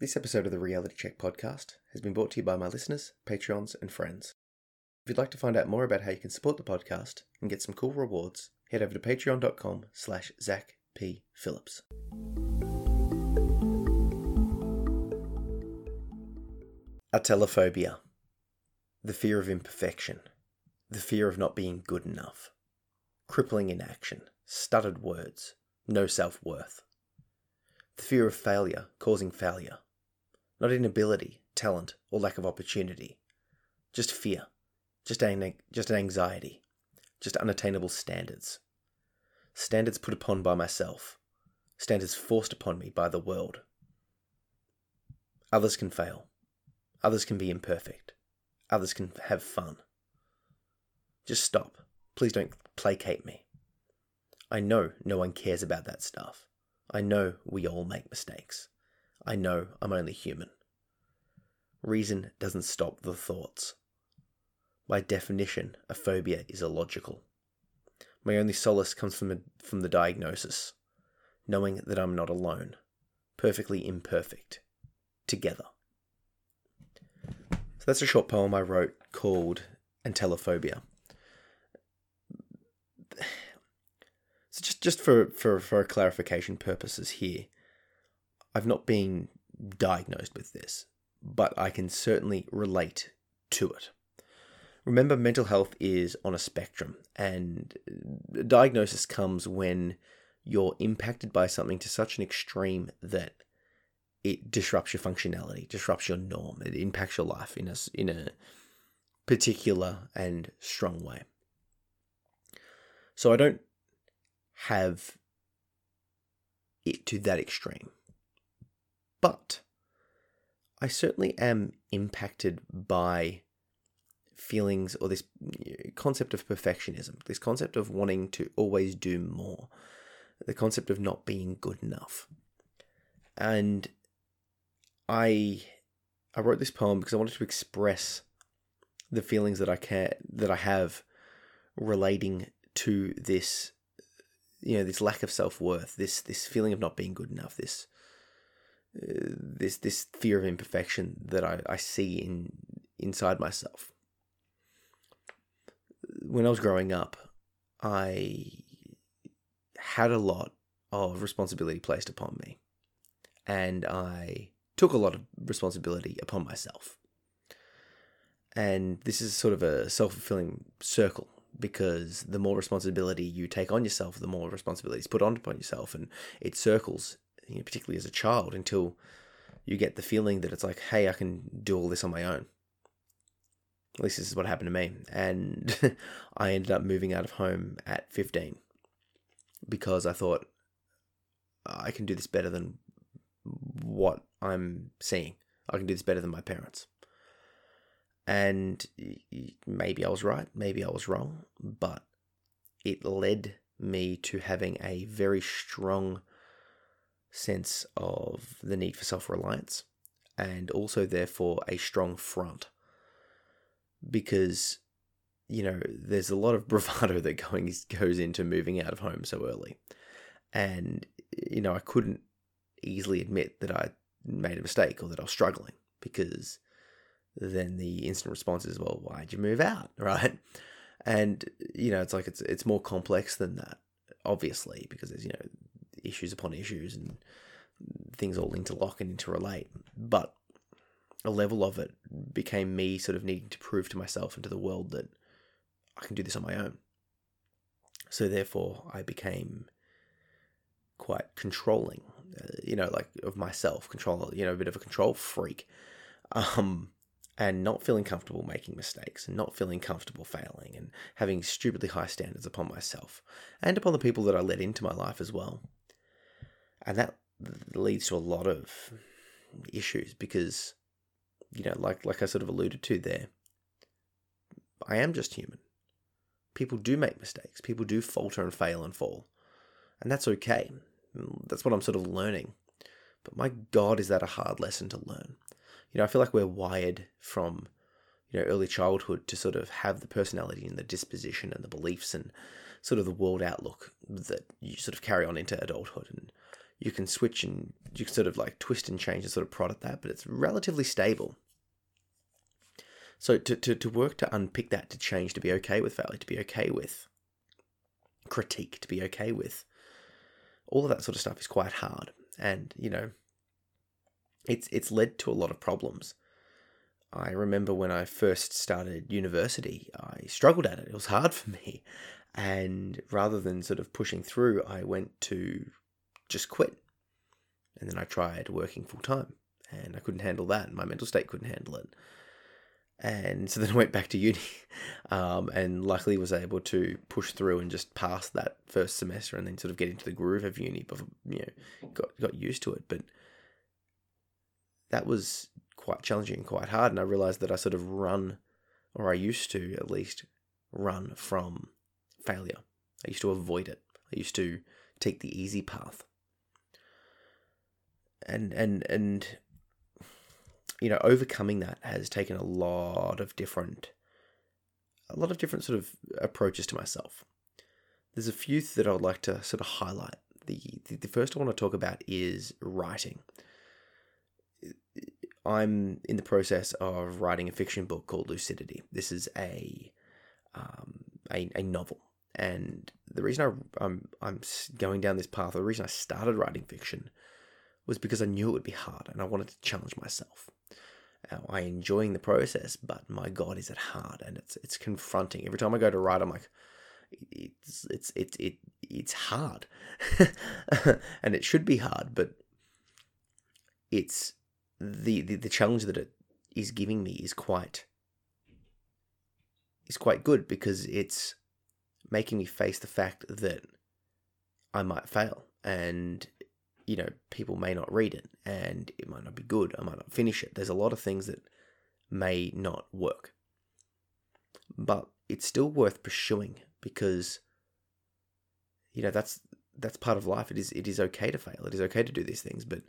This episode of the Reality Check podcast has been brought to you by my listeners, Patreons, and friends. If you'd like to find out more about how you can support the podcast and get some cool rewards, head over to patreon.com slash Zac P. Phillips. Atelophobia. The fear of imperfection. The fear of not being good enough. Crippling inaction. Stuttered words. No self-worth. The fear of failure causing failure. Not inability, talent, or lack of opportunity. Just fear. Just an, just an anxiety. Just unattainable standards. Standards put upon by myself. Standards forced upon me by the world. Others can fail. Others can be imperfect. Others can have fun. Just stop. Please don't placate me. I know no one cares about that stuff. I know we all make mistakes. I know I'm only human. Reason doesn't stop the thoughts. By definition, a phobia is illogical. My only solace comes from the, from the diagnosis, knowing that I'm not alone, perfectly imperfect, together. So that's a short poem I wrote called Atelophobia. So just just for, for, for clarification purposes here, I've not been diagnosed with this, but I can certainly relate to it. Remember, mental health is on a spectrum, and uh, diagnosis comes when you're impacted by something to such an extreme that it disrupts your functionality, disrupts your norm, it impacts your life in a, in a particular and strong way. So I don't have it to that extreme. But I certainly am impacted by feelings or this mm, concept of perfectionism, this concept of wanting to always do more, the concept of not being good enough. And I I wrote this poem because I wanted to express the feelings that I care that I have relating to this you know this lack of self-worth this this feeling of not being good enough this uh, this this fear of imperfection that I, I see in inside myself. When I was growing up I had a lot of responsibility placed upon me and I took a lot of responsibility upon myself. And this is sort of a self-fulfilling circle because the more responsibility you take on yourself, the more responsibility is put on upon yourself, and it circles, you know, particularly as a child, until you get the feeling that it's like, hey, I can do all this on my own. At least this is what happened to me, and I ended up moving out of home at fifteen because I thought I can do this better than what I'm seeing. I can do this better than my parents. And maybe I was right, maybe I was wrong, but it led me to having a very strong sense of the need for self reliance and also, therefore, a strong front. Because, you know, there's a lot of bravado that going, goes into moving out of home so early. And, you know, I couldn't easily admit that I made a mistake or that I was struggling because then the instant response is, well, why'd you move out? Right. And, you know, it's like it's it's more complex than that, obviously, because there's, you know, issues upon issues and things all interlock and interrelate. But a level of it became me sort of needing to prove to myself and to the world that I can do this on my own. So therefore, I became quite controlling, uh, you know, like of myself, control, you know, a bit of a control freak. Um, and not feeling comfortable making mistakes and not feeling comfortable failing and having stupidly high standards upon myself and upon the people that I let into my life as well. And that leads to a lot of issues because you know like like I sort of alluded to there I am just human. People do make mistakes. People do falter and fail and fall. And that's okay. That's what I'm sort of learning. But my god is that a hard lesson to learn you know, I feel like we're wired from, you know, early childhood to sort of have the personality and the disposition and the beliefs and sort of the world outlook that you sort of carry on into adulthood. And, you can switch and you can sort of like twist and change and sort of prod at that, but it's relatively stable. So to, to, to work to unpick that, to change, to be okay with failure, to be okay with critique, to be okay with all of that sort of stuff is quite hard. And, you know, it's it's led to a lot of problems. I remember when I first started university, I struggled at it. It was hard for me. And rather than sort of pushing through, I went to just quit. And then I tried working full time and I couldn't handle that. My mental state couldn't handle it. And so then I went back to uni um, and luckily was able to push through and just pass that first semester and then sort of get into the groove of uni, before, you know, got, got used to it. But that was quite challenging and quite hard. And I realized that I sort of run, or I used to at least run from failure. I used to avoid it. I used to take the easy path. And and and you know, overcoming that has taken a lot of different a lot of different sort of approaches to myself. There's a few that I would like to sort of highlight. The, the, the first I want to talk about is writing. I'm in the process of writing a fiction book called Lucidity. This is a um, a, a novel, and the reason I, I'm I'm going down this path, or the reason I started writing fiction, was because I knew it would be hard, and I wanted to challenge myself. Now, I enjoying the process, but my God, is it hard, and it's it's confronting. Every time I go to write, I'm like, it's it's it's it, it's hard, and it should be hard, but it's the, the the challenge that it is giving me is quite is quite good because it's making me face the fact that I might fail and you know people may not read it and it might not be good I might not finish it there's a lot of things that may not work but it's still worth pursuing because you know that's that's part of life it is it is okay to fail it is okay to do these things but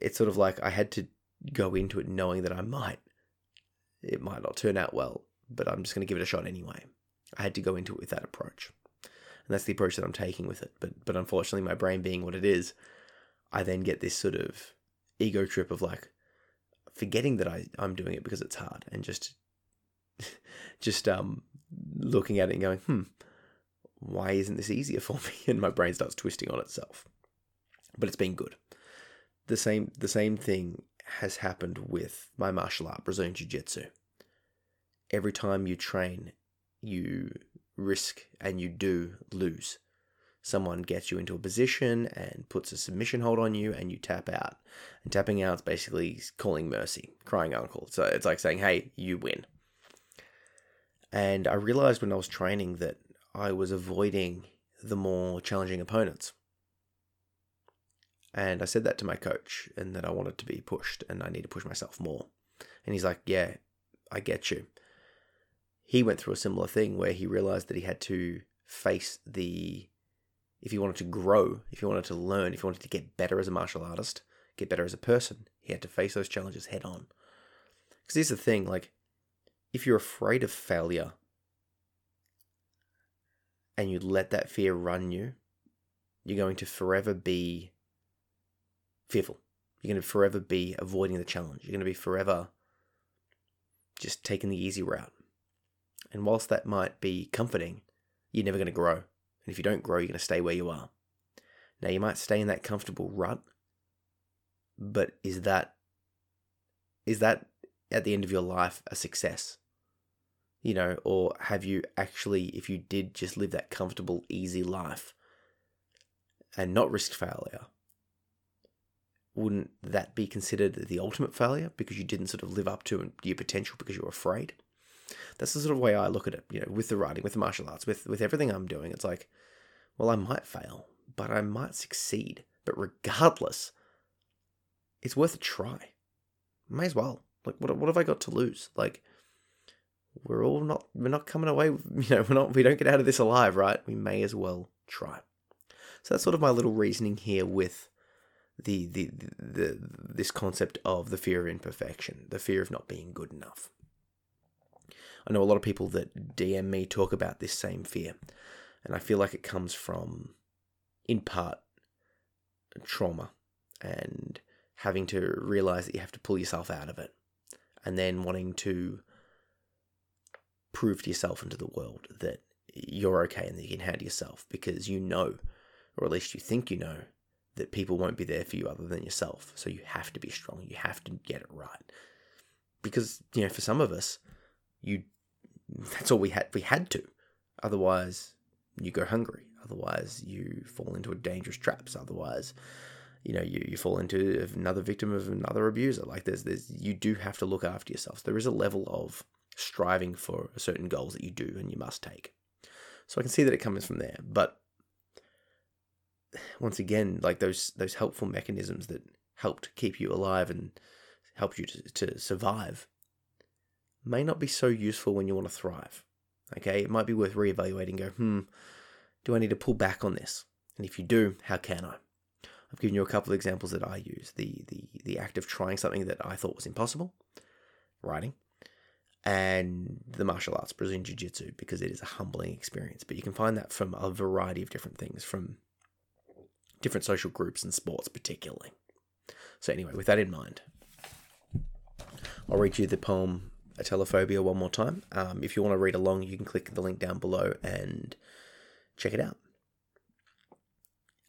it's sort of like I had to go into it knowing that I might. It might not turn out well, but I'm just going to give it a shot anyway. I had to go into it with that approach. And that's the approach that I'm taking with it. But but unfortunately my brain being what it is, I then get this sort of ego trip of like forgetting that I, I'm doing it because it's hard and just just um looking at it and going, hmm, why isn't this easier for me? And my brain starts twisting on itself. But it's been good the same the same thing has happened with my martial art, Brazilian Jiu Jitsu. Every time you train, you risk and you do lose. Someone gets you into a position and puts a submission hold on you, and you tap out. And tapping out is basically calling mercy, crying uncle. So it's like saying, hey, you win. And I realized when I was training that I was avoiding the more challenging opponents. And I said that to my coach and that I wanted to be pushed and I need to push myself more. And he's like, Yeah, I get you. He went through a similar thing where he realized that he had to face the, if he wanted to grow, if he wanted to learn, if he wanted to get better as a martial artist, get better as a person, he had to face those challenges head on. Because here's the thing like, if you're afraid of failure and you let that fear run you, you're going to forever be fearful. You're going to forever be avoiding the challenge. You're going to be forever just taking the easy route. And whilst that might be comforting, you're never going to grow. And if you don't grow, you're going to stay where you are. Now, you might stay in that comfortable rut, but is that is that at the end of your life a success? You know, or have you actually, if you did just live that comfortable, easy life and not risk failure, wouldn't that be considered the ultimate failure because you didn't sort of live up to your potential because you were afraid? That's the sort of way I look at it, you know, with the writing, with the martial arts, with, with everything I'm doing. It's like, well, I might fail, but I might succeed. But regardless, it's worth a try. May as well. Like, what, what have I got to lose? Like, we're all not, we're not coming away, you know, we're not, we don't get out of this alive, right? We may as well try. So that's sort of my little reasoning here with the, the, the, this concept of the fear of imperfection, the fear of not being good enough. I know a lot of people that DM me talk about this same fear, and I feel like it comes from, in part, trauma and having to realize that you have to pull yourself out of it and then wanting to prove to yourself and to the world that you're okay and that you can handle yourself because you know, or at least you think you know, that people won't be there for you other than yourself. So you have to be strong. You have to get it right. Because, you know, for some of us, you that's all we had we had to. Otherwise, you go hungry. Otherwise, you fall into dangerous traps. Otherwise, you know, you, you fall into another victim of another abuser. Like there's there's you do have to look after yourself. So there is a level of striving for certain goals that you do and you must take. So I can see that it comes from there. But once again, like those those helpful mechanisms that helped keep you alive and helped you to, to survive may not be so useful when you want to thrive. Okay, it might be worth reevaluating. Go, hmm, do I need to pull back on this? And if you do, how can I? I've given you a couple of examples that I use. The the the act of trying something that I thought was impossible, writing, and the martial arts, Brazilian Jiu Jitsu, because it is a humbling experience. But you can find that from a variety of different things, from different social groups and sports, particularly. So, anyway, with that in mind, I'll read you the poem Atelophobia one more time. Um, if you want to read along, you can click the link down below and check it out.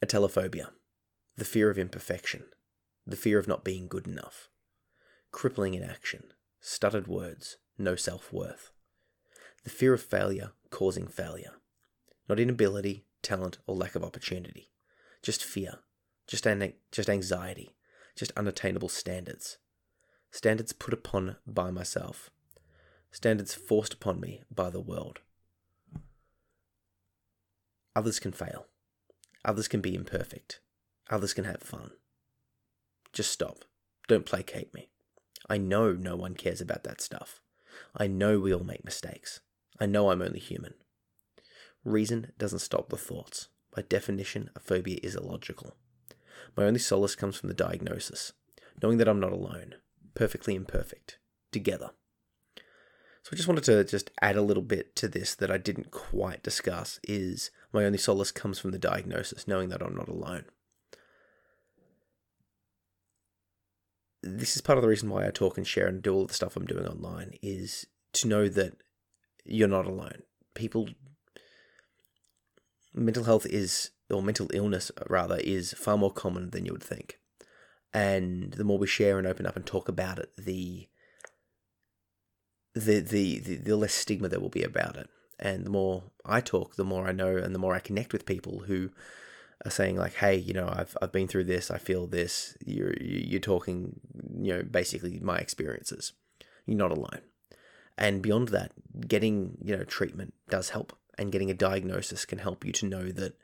Atelophobia, the fear of imperfection, the fear of not being good enough, crippling inaction, stuttered words, no self worth. The fear of failure causing failure. Not inability, talent, or lack of opportunity. Just fear. Just, an- just anxiety. Just unattainable standards. Standards put upon by myself. Standards forced upon me by the world. Others can fail. Others can be imperfect. Others can have fun. Just stop. Don't placate me. I know no one cares about that stuff. I know we all make mistakes. I know I'm only human. Reason doesn't stop the thoughts. By definition, a phobia is illogical. My only solace comes from the diagnosis, knowing that I'm not alone, perfectly imperfect, together. So I just wanted to just add a little bit to this that I didn't quite discuss is my only solace comes from the diagnosis, knowing that I'm not alone. this is part of the reason why I talk and share and do all the stuff I'm doing online is to know that you're not alone. People, mental health is, or mental illness rather, is far more common than you would think. And the more we share and open up and talk about it, the the, the, the, the less stigma there will be about it. And the more I talk, the more I know and the more I connect with people who are saying like, hey, you know, I've I've been through this, I feel this. You're you're talking, you know, basically my experiences. You're not alone. And beyond that, getting you know treatment does help, and getting a diagnosis can help you to know that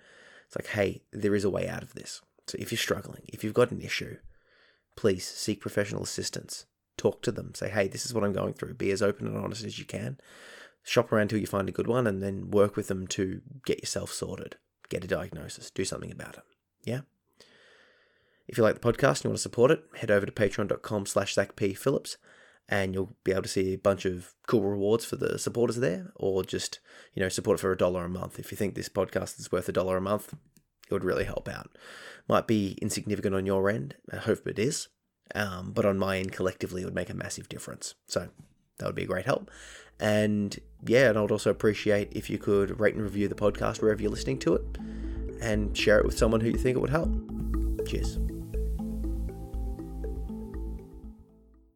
it's like, hey, there is a way out of this. So if you're struggling, if you've got an issue, please seek professional assistance. Talk to them. Say, hey, this is what I'm going through. Be as open and honest as you can. Shop around till you find a good one, and then work with them to get yourself sorted get a diagnosis, do something about it. Yeah? If you like the podcast and you want to support it, head over to patreon.com slash. Phillips and you'll be able to see a bunch of cool rewards for the supporters there, or just, you know, support it for a dollar a month. If you think this podcast is worth a dollar a month, it would really help out. Might be insignificant on your end, I hope it is, um, but on my end, collectively, it would make a massive difference. So that would be a great help. And yeah, and I would also appreciate if you could rate and review the podcast wherever you're listening to it and share it with someone who you think it would help. Cheers.